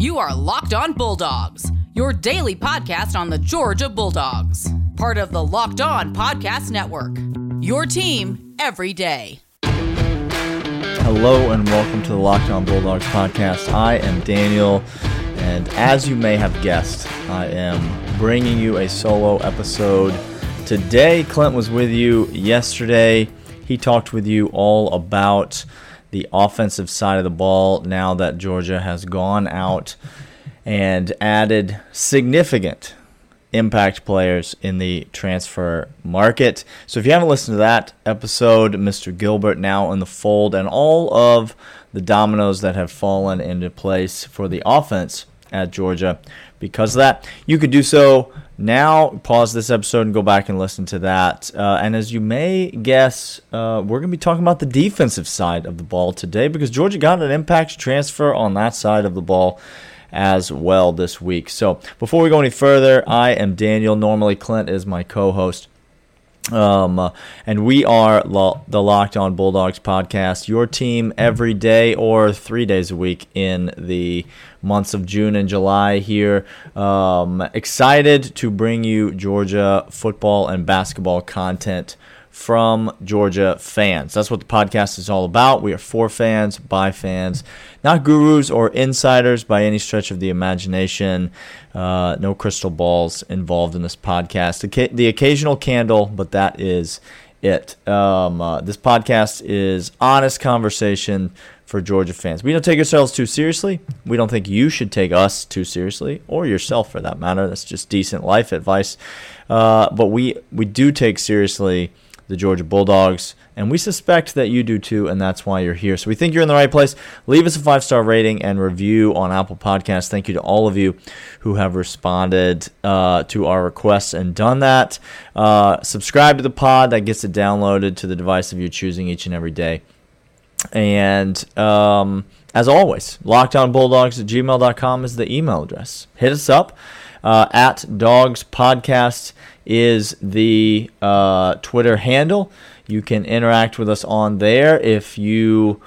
You are Locked On Bulldogs, your daily podcast on the Georgia Bulldogs, part of the Locked On Podcast Network. Your team every day. Hello and welcome to the Locked On Bulldogs podcast. I am Daniel, and as you may have guessed, I am bringing you a solo episode today. Clint was with you yesterday. He talked with you all about the offensive side of the ball now that Georgia has gone out and added significant impact players in the transfer market. So if you haven't listened to that episode, Mr. Gilbert now in the fold and all of the dominoes that have fallen into place for the offense at Georgia because of that, you could do so now pause this episode and go back and listen to that. Uh, and as you may guess, uh, we're going to be talking about the defensive side of the ball today because Georgia got an impact transfer on that side of the ball as well this week. So before we go any further, I am Daniel. Normally, Clint is my co host. Um, uh, and we are lo- the Locked On Bulldogs podcast, your team every day or three days a week in the months of June and July here. Um, excited to bring you Georgia football and basketball content from Georgia fans. That's what the podcast is all about. We are for fans, by fans, not gurus or insiders by any stretch of the imagination. Uh, no crystal balls involved in this podcast. The, the occasional candle, but that is it. Um, uh, this podcast is honest conversation for Georgia fans. We don't take ourselves too seriously. We don't think you should take us too seriously, or yourself for that matter. That's just decent life advice. Uh, but we we do take seriously the Georgia Bulldogs, and we suspect that you do too, and that's why you're here. So we think you're in the right place. Leave us a five star rating and review on Apple Podcasts. Thank you to all of you who have responded uh, to our requests and done that. Uh, subscribe to the pod, that gets it downloaded to the device of your choosing each and every day. And um, as always, lockedonbulldogs at gmail.com is the email address. Hit us up uh, at Dogs Podcast is the uh, Twitter handle. You can interact with us on there. If you,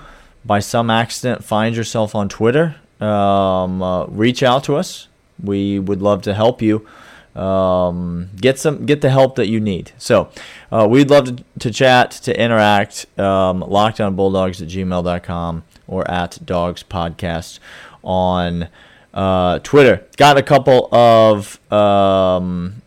by some accident, find yourself on Twitter, um, uh, reach out to us. We would love to help you um, get some get the help that you need. So uh, we'd love to, to chat, to interact. Um, lockedonbulldogs at gmail.com or at Dogs Podcast on uh, Twitter. Got a couple of um,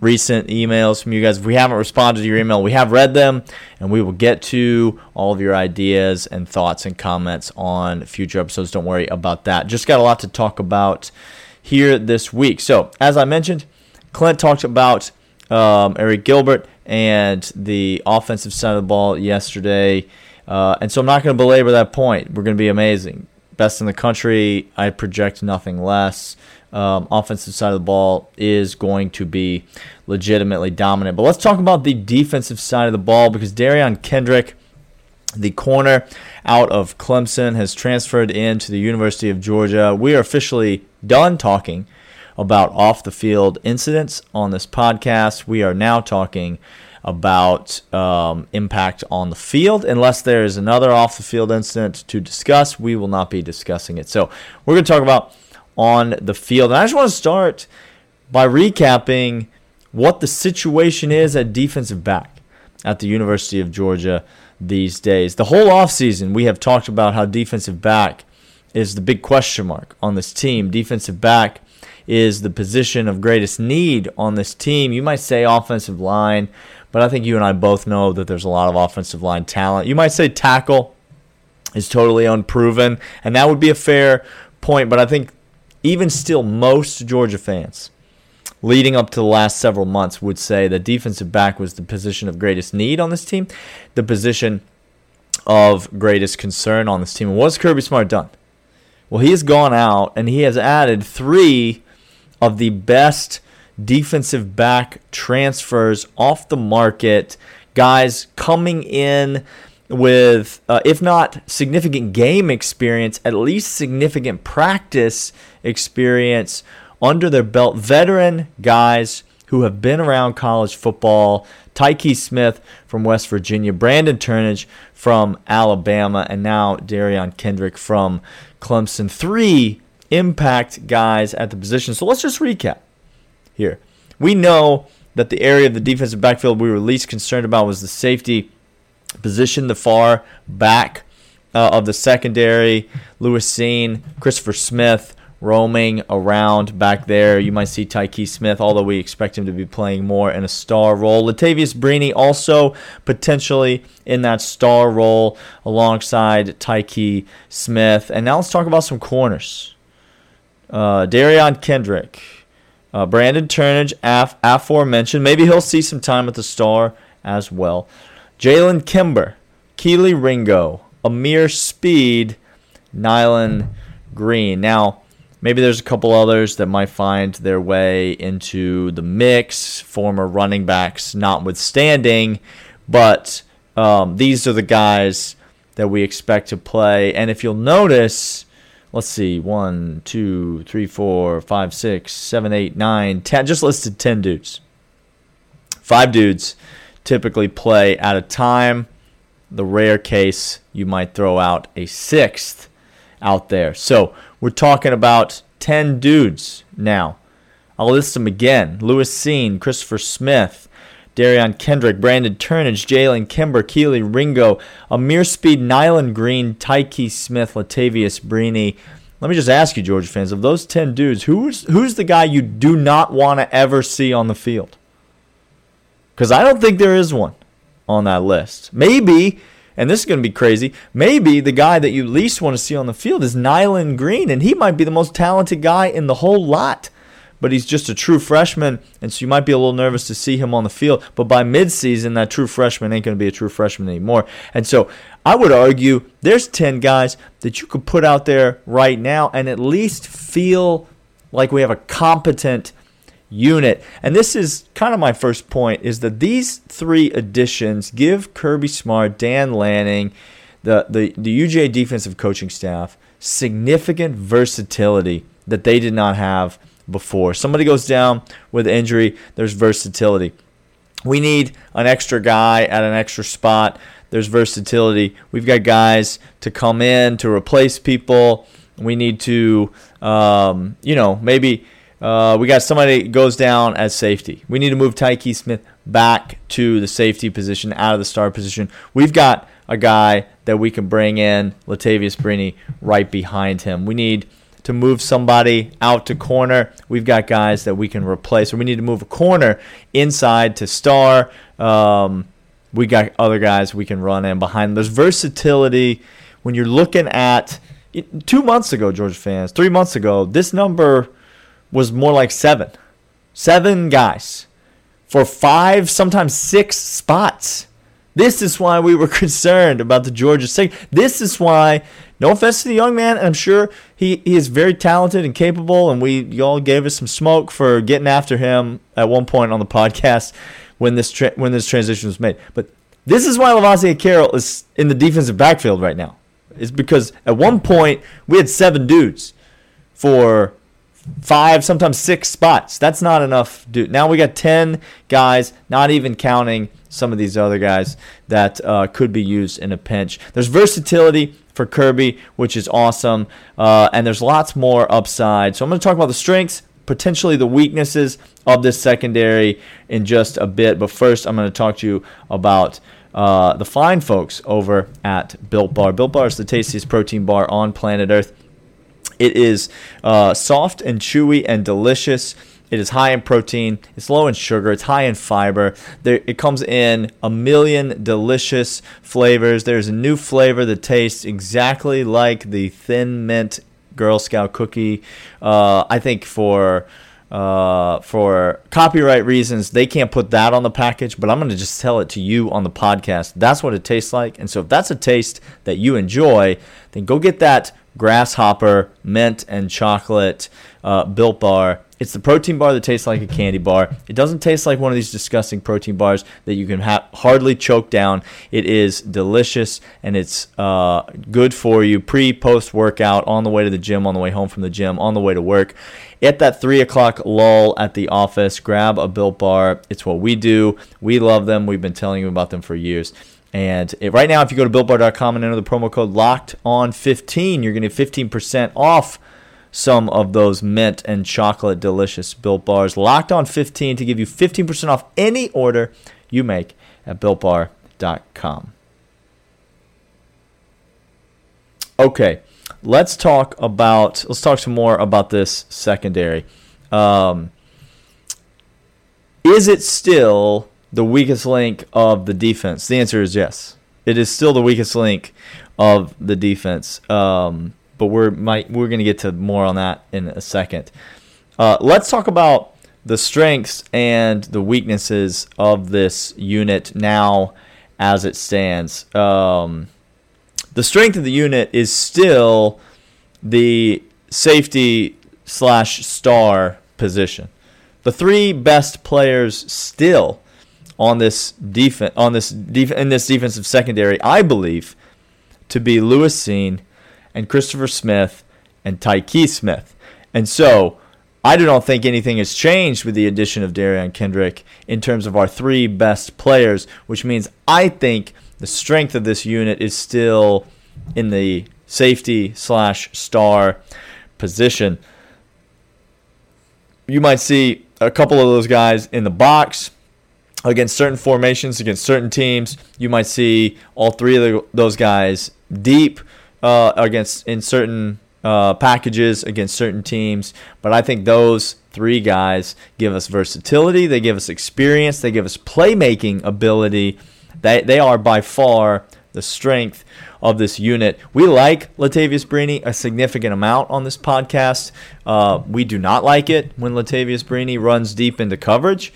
recent emails from you guys. If we haven't responded to your email, we have read them, and we will get to all of your ideas and thoughts and comments on future episodes. Don't worry about that. Just got a lot to talk about here this week. So, as I mentioned, Clint talked about um, Arik Gilbert and the offensive side of the ball yesterday. Uh, and so I'm not going to belabor that point. We're going to be amazing. Best in the country. I project nothing less um, offensive side of the ball is going to be legitimately dominant. But let's talk about the defensive side of the ball because Derion Kendrick, the corner out of Clemson, has transferred into the University of Georgia. We are officially done talking about off the field incidents on this podcast. We are now talking about um, impact on the field. Unless there is another off the field incident to discuss, we will not be discussing it. So we're going to talk about on the field. And I just want to start by recapping what the situation is at defensive back at the University of Georgia these days. The whole offseason, we have talked about how defensive back is the big question mark on this team. Defensive back is the position of greatest need on this team. You might say offensive line, but I think you and I both know that there's a lot of offensive line talent. You might say tackle is totally unproven, and that would be a fair point, but I think even still, most Georgia fans leading up to the last several months would say that defensive back was the position of greatest need on this team, the position of greatest concern on this team. And what's Kirby Smart done? Well, he has gone out and he has added three of the best defensive back transfers off the market, guys coming in with, uh, if not significant game experience, at least significant practice experience under their belt. Veteran guys who have been around college football. Tykee Smith from West Virginia, Brandon Turnage from Alabama, and now Derion Kendrick from Clemson. Three impact guys at the position. So let's just recap here. We know that the area of the defensive backfield we were least concerned about was the safety position, the far back uh, of the secondary. Lewis Cine, Christopher Smith roaming around back there. You might see Tykee Smith, although we expect him to be playing more in a star role. Latavious Brini also potentially in that star role alongside Tykee Smith. And now let's talk about some corners. Uh, Derion Kendrick, uh, Brandon Turnage, af- aforementioned. Maybe he'll see some time at the star as well. Jalen Kimber, Kelee Ringo, Ameer Speed, Nyland Green. Now, Maybe there's a couple others that might find their way into the mix, former running backs notwithstanding. But um, these are the guys that we expect to play. And if you'll notice, let's see, one, two, three, four, five, six, seven, eight, nine, ten. Just listed ten dudes. Five dudes typically play at a time. The rare case you might throw out a sixth out there. So we're talking about 10 dudes now. I'll list them again Lewis Cine, Christopher Smith, Derion Kendrick, Brandon Turnage, Jalen Kimber, Kelee Ringo, Ameer Speed, Nyland Green, Tykee Smith, Latavious Brini. Let me just ask you, Georgia fans, of those 10 dudes, who's, who's the guy you do not want to ever see on the field? Because I don't think there is one on that list. Maybe and this is going to be crazy. Maybe the guy that you least want to see on the field is Nyland Green, and he might be the most talented guy in the whole lot. But he's just a true freshman, and so you might be a little nervous to see him on the field. But by midseason, that true freshman ain't going to be a true freshman anymore. And so I would argue there's 10 guys that you could put out there right now and at least feel like we have a competent unit. And this is kind of my first point is that these three additions give Kirby Smart, Dan Lanning, the, the, the UJ defensive coaching staff significant versatility that they did not have before. Somebody goes down with injury, there's versatility. We need an extra guy at an extra spot. There's versatility. We've got guys to come in to replace people. We need to, um, you know, maybe uh, we got somebody goes down as safety. We need to move Tykee Smith back to the safety position, out of the star position. We've got a guy that we can bring in, Latavious Brini, right behind him. We need to move somebody out to corner. We've got guys that we can replace. We need to move a corner inside to star. Um, we got other guys we can run in behind. There's versatility when you're looking at two months ago, Georgia fans, three months ago. This number was more like seven. Seven guys for five, sometimes six spots. This is why we were concerned about the Georgia State. This is why, no offense to the young man, I'm sure he, he is very talented and capable, and we y'all gave us some smoke for getting after him at one point on the podcast when this tra- when this transition was made. But this is why Lovasea Carroll is in the defensive backfield right now. Is because at one point we had seven dudes for five, sometimes six spots. That's not enough. Dude. Now we got 10 guys, not even counting some of these other guys that uh, could be used in a pinch. There's versatility for Kirby, which is awesome, uh, and there's lots more upside. So I'm going to talk about the strengths, potentially the weaknesses of this secondary in just a bit. But first, I'm going to talk to you about. Uh, the fine folks over at Built Bar. Built Bar is the tastiest protein bar on planet Earth. It is uh, soft and chewy and delicious. It is high in protein. It's low in sugar. It's high in fiber. There, it comes in a million delicious flavors. There's a new flavor that tastes exactly like the Thin Mint Girl Scout cookie. Uh, I think for uh, for copyright reasons, they can't put that on the package, but I'm going to just tell it to you on the podcast. That's what it tastes like. And so if that's a taste that you enjoy, then go get that grasshopper, mint, and chocolate uh, built bar. It's the protein bar that tastes like a candy bar. It doesn't taste like one of these disgusting protein bars that you can ha- hardly choke down. It is delicious and it's uh, good for you pre, post workout, on the way to the gym, on the way home from the gym, on the way to work. At that three o'clock lull at the office, grab a built bar. It's what we do. We love them. We've been telling you about them for years. And it, right now, if you go to builtbar.com and enter the promo code locked on 15, you're going to get 15% off some of those mint and chocolate delicious built bars. Locked on 15 to give you 15% off any order you make at builtbar.com. Okay, let's talk about let's talk some more about this secondary. Um, is it still the weakest link of the defense? The answer is yes. It is still the weakest link of the defense. Um, but we're might we're going to get to more on that in a second. Uh, let's talk about the strengths and the weaknesses of this unit now as it stands. Um, the strength of the unit is still the safety slash star position. The three best players still on this defense on this def- in this defensive secondary, I believe, to be Lewis Cine and Christopher Smith and Tykee Smith. And so I do not think anything has changed with the addition of Derion Kendrick in terms of our three best players, which means I think the strength of this unit is still in the safety slash star position. You might see a couple of those guys in the box against certain formations, against certain teams. You might see all three of those guys deep uh, against in certain uh, packages against certain teams. But I think those three guys give us versatility. They give us experience. They give us playmaking ability. They they are by far the strength of this unit. We like Latavious Brini a significant amount on this podcast. Uh, we do not like it when Latavious Brini runs deep into coverage.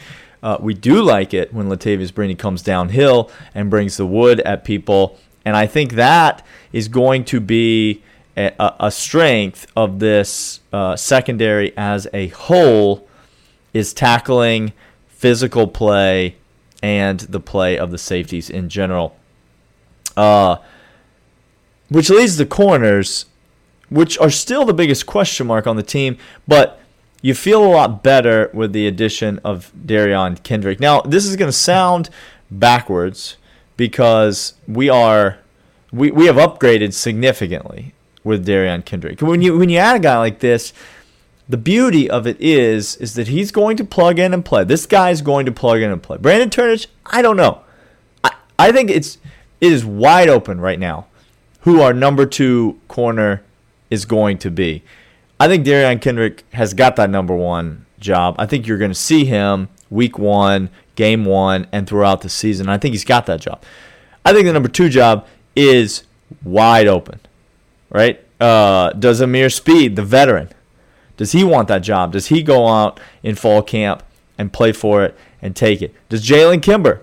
Uh, we do like it when Latavious Brini comes downhill and brings the wood at people. And I think that is going to be a, a strength of this uh, secondary as a whole is tackling physical play and the play of the safeties in general. Uh, which leads to corners, which are still the biggest question mark on the team, but you feel a lot better with the addition of Derion Kendrick. Now, this is going to sound backwards because we are we, we have upgraded significantly with Derion Kendrick. When you when you add a guy like this, the beauty of it is is that he's going to plug in and play. This guy is going to plug in and play. Brandon Turnage, I don't know. I, I think it's it is wide open right now who our number two corner is going to be. I think Derion Kendrick has got that number one job. I think you're going to see him week one, game one, and throughout the season. I think he's got that job. I think the number two job is wide open, right? Uh, does Ameer Speed, the veteran, does he want that job? Does he go out in fall camp and play for it and take it? Does Jalen Kimber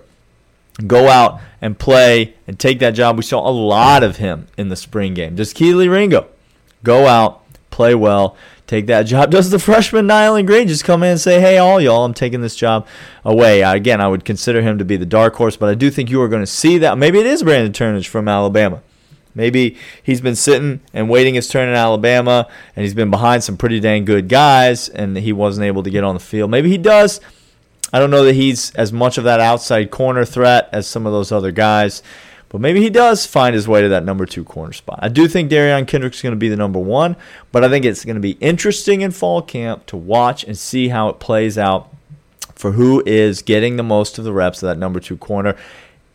go out and play and take that job. We saw a lot of him in the spring game. Does Kelee Ringo go out, play well, take that job? Does the freshman Nyland Green just come in and say, hey, all y'all, I'm taking this job away? Again, I would consider him to be the dark horse, but I do think you are going to see that. Maybe it is Brandon Turnage from Alabama. Maybe he's been sitting and waiting his turn in Alabama, and he's been behind some pretty dang good guys, and he wasn't able to get on the field. Maybe he does. I don't know that he's as much of that outside corner threat as some of those other guys, but maybe he does find his way to that number two corner spot. I do think Derion Kendrick's going to be the number one, but I think it's going to be interesting in fall camp to watch and see how it plays out for who is getting the most of the reps of that number two corner.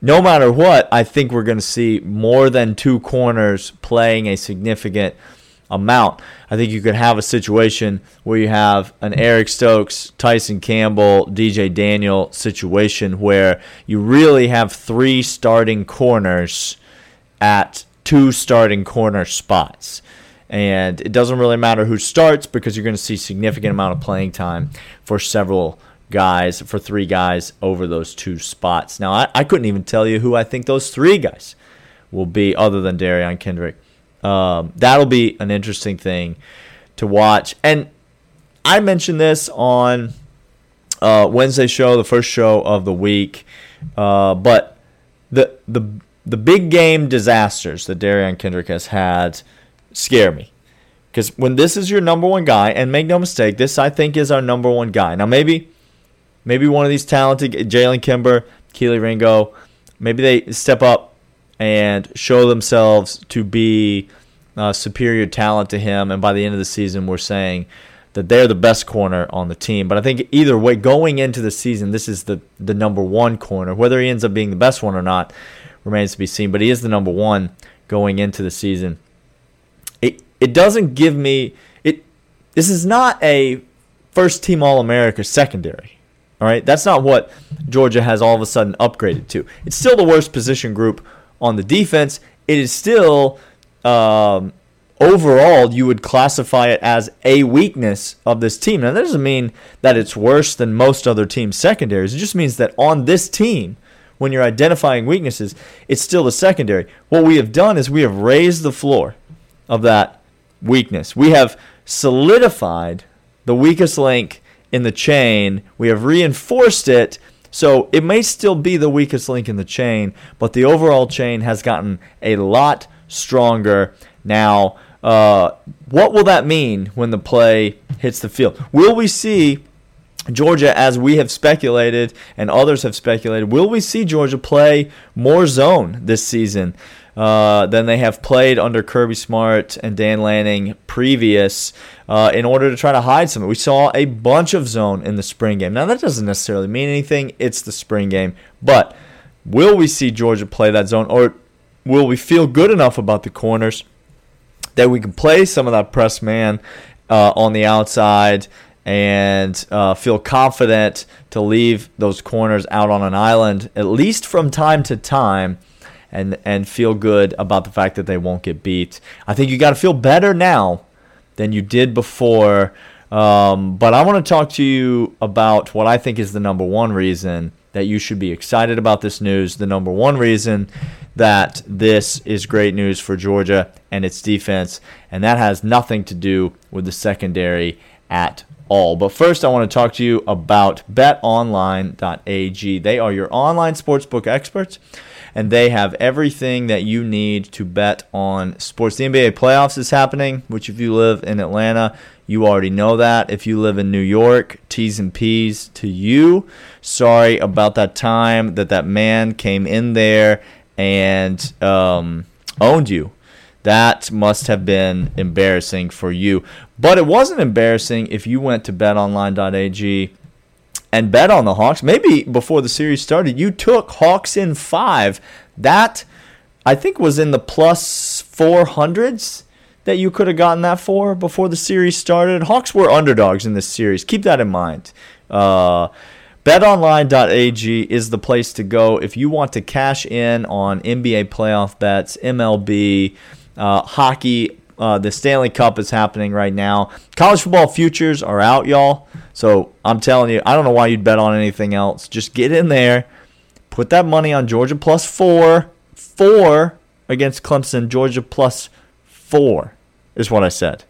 No matter what, I think we're going to see more than two corners playing a significant amount. I think you could have a situation where you have an Eric Stokes, Tyson Campbell, DJ Daniel situation where you really have three starting corners at two starting corner spots. And it doesn't really matter who starts because you're going to see significant amount of playing time for several guys, for three guys over those two spots. Now, I, I couldn't even tell you who I think those three guys will be other than Derion Kendrick um, that'll be an interesting thing to watch. And I mentioned this on uh, Wednesday show, the first show of the week. Uh, but the the the big game disasters that Derion Kendrick has had scare me. Because when this is your number one guy, and make no mistake, this I think is our number one guy. Now maybe maybe one of these talented Jalen Kimber, Kelee Ringo, maybe they step up and show themselves to be uh, superior talent to him, and by the end of the season, we're saying that they're the best corner on the team. But I think either way, going into the season, this is the the number one corner. Whether he ends up being the best one or not remains to be seen. But he is the number one going into the season. It it doesn't give me it. This is not a first team All America secondary. All right, that's not what Georgia has all of a sudden upgraded to. It's still the worst position group on the defense. It is still um, overall you would classify it as a weakness of this team. Now that doesn't mean that it's worse than most other teams' secondaries. It just means that on this team, when you're identifying weaknesses, it's still the secondary. What we have done is we have raised the floor of that weakness. We have solidified the weakest link in the chain. We have reinforced it. So it may still be the weakest link in the chain, but the overall chain has gotten a lot stronger. Now, uh, what will that mean when the play hits the field? Will we see Georgia, as we have speculated and others have speculated, will we see Georgia play more zone this season? Uh, than they have played under Kirby Smart and Dan Lanning previous uh, in order to try to hide something. We saw a bunch of zone in the spring game. Now, that doesn't necessarily mean anything. It's the spring game. But will we see Georgia play that zone or will we feel good enough about the corners that we can play some of that press man uh, on the outside and uh, feel confident to leave those corners out on an island, at least from time to time, and and feel good about the fact that they won't get beat. I think you got to feel better now than you did before. Um, but I want to talk to you about what I think is the number one reason that you should be excited about this news. The number one reason that this is great news for Georgia and its defense, and that has nothing to do with the secondary at all. But first, I want to talk to you about betonline.ag. They are your online sportsbook experts and they have everything that you need to bet on sports. The NBA playoffs is happening, which if you live in Atlanta, you already know that. If you live in New York, T's and P's to you. Sorry about that time that that man came in there and um, owned you. That must have been embarrassing for you. But it wasn't embarrassing if you went to betonline.ag and bet on the Hawks. Maybe before the series started, you took Hawks in five. That I think was in the plus 400s that you could have gotten that for before the series started. Hawks were underdogs in this series. Keep that in mind. Uh, BetOnline.ag is the place to go if you want to cash in on NBA playoff bets, MLB, uh, hockey. Uh, the Stanley Cup is happening right now. College football futures are out, y'all. So I'm telling you, I don't know why you'd bet on anything else. Just get in there, put that money on Georgia plus four, four against Clemson. Georgia plus four is what I said.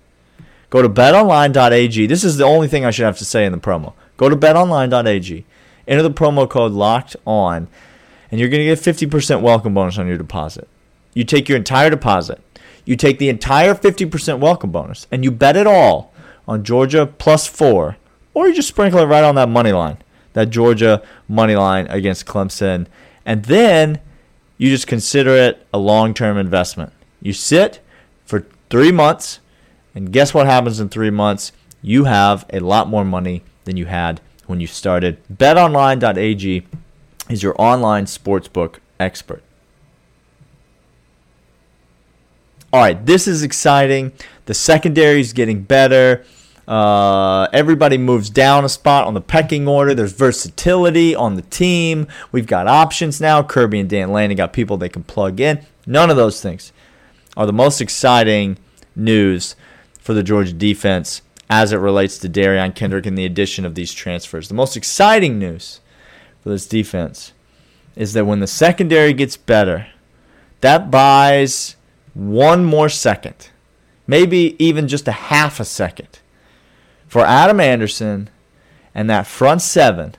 Go to betonline.ag. This is the only thing I should have to say in the promo. Go to betonline.ag. Enter the promo code locked on, and you're going to get 50% welcome bonus on your deposit. You take your entire deposit, you take the entire 50% welcome bonus, and you bet it all on Georgia plus four or you just sprinkle it right on that money line, that Georgia money line against Clemson. And then you just consider it a long term investment. You sit for three months, and guess what happens in three months? You have a lot more money than you had when you started. BetOnline.ag is your online sportsbook expert. All right, this is exciting. The secondary is getting better. Uh, everybody moves down a spot on the pecking order. There's versatility on the team. We've got options now. Kirby and Dan Lanning got people they can plug in. None of those things are the most exciting news for the Georgia defense as it relates to Derion Kendrick and the addition of these transfers. The most exciting news for this defense is that when the secondary gets better, that buys one more second, maybe even just a half a second for Adam Anderson and that front seven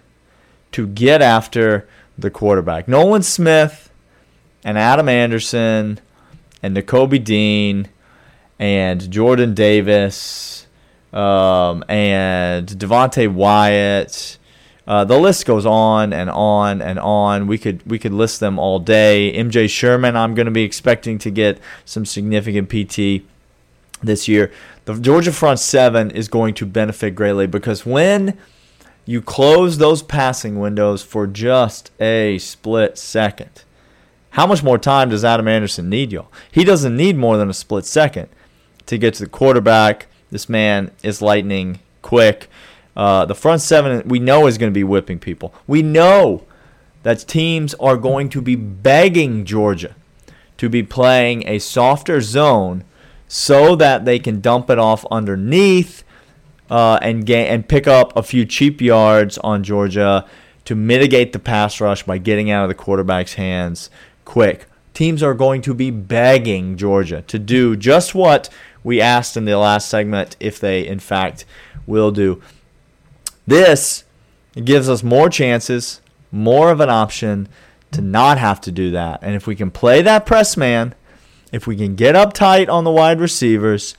to get after the quarterback. Nolan Smith and Adam Anderson and Nakobe Dean and Jordan Davis um, and Devonte Wyatt. Uh, the list goes on and on and on. We could we could list them all day. MJ Sherman, I'm going to be expecting to get some significant PT this year. The Georgia front seven is going to benefit greatly because when you close those passing windows for just a split second, how much more time does Adam Anderson need, y'all? He doesn't need more than a split second to get to the quarterback. This man is lightning quick. Uh, the front seven we know is going to be whipping people. We know that teams are going to be begging Georgia to be playing a softer zone so that they can dump it off underneath uh, and gain and pick up a few cheap yards on Georgia to mitigate the pass rush by getting out of the quarterback's hands quick. Teams are going to be begging Georgia to do just what we asked in the last segment if they in fact will do. This gives us more chances, more of an option to not have to do that. And if we can play that press man, if we can get up tight on the wide receivers,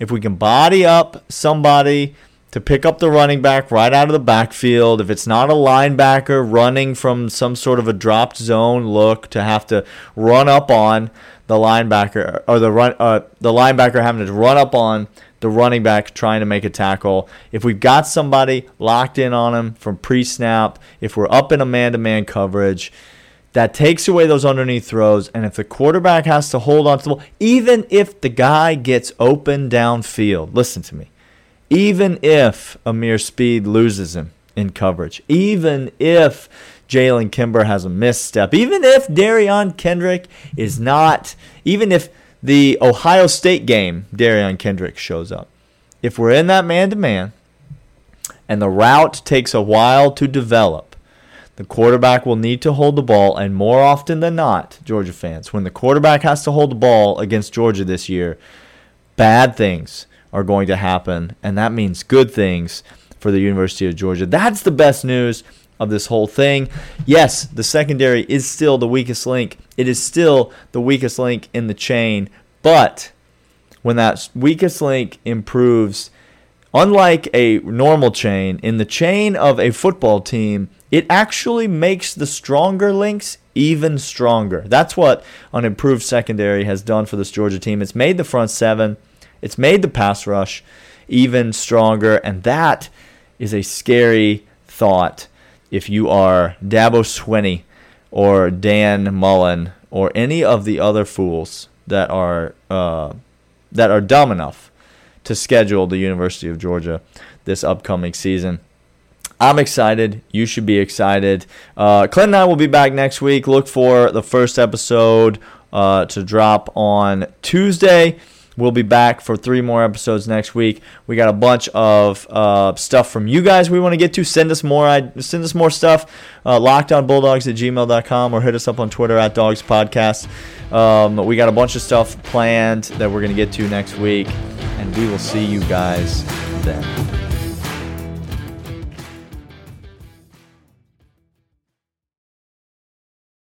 if we can body up somebody to pick up the running back right out of the backfield, if it's not a linebacker running from some sort of a dropped zone look to have to run up on the linebacker or the run uh, the linebacker having to run up on the running back trying to make a tackle. If we've got somebody locked in on him from pre-snap, if we're up in a man-to-man coverage, that takes away those underneath throws. And if the quarterback has to hold on to the ball, even if the guy gets open downfield, listen to me. Even if Ameer Speed loses him in coverage, even if Jalen Kimber has a misstep, even if Derion Kendrick is not, even if the Ohio State game, Derion Kendrick shows up. If we're in that man to man and the route takes a while to develop, the quarterback will need to hold the ball. And more often than not, Georgia fans, when the quarterback has to hold the ball against Georgia this year, bad things are going to happen. And that means good things for the University of Georgia. That's the best news of this whole thing. Yes, the secondary is still the weakest link. It is still the weakest link in the chain. But when that weakest link improves, unlike a normal chain, in the chain of a football team, it actually makes the stronger links even stronger. That's what an improved secondary has done for this Georgia team. It's made the front seven, it's made the pass rush even stronger, and that is a scary thought if you are Dabo Swinney or Dan Mullen or any of the other fools that are uh, that are dumb enough to schedule the University of Georgia this upcoming season. I'm excited. You should be excited. Uh, Clint and I will be back next week. Look for the first episode uh, to drop on Tuesday. We'll be back for three more episodes next week. We got a bunch of uh, stuff from you guys we want to get to. Send us more. Send us more stuff. Uh, lockedonbulldogs at gmail.com or hit us up on Twitter at Dogs Podcast. Um, we got a bunch of stuff planned that we're going to get to next week, and we will see you guys then.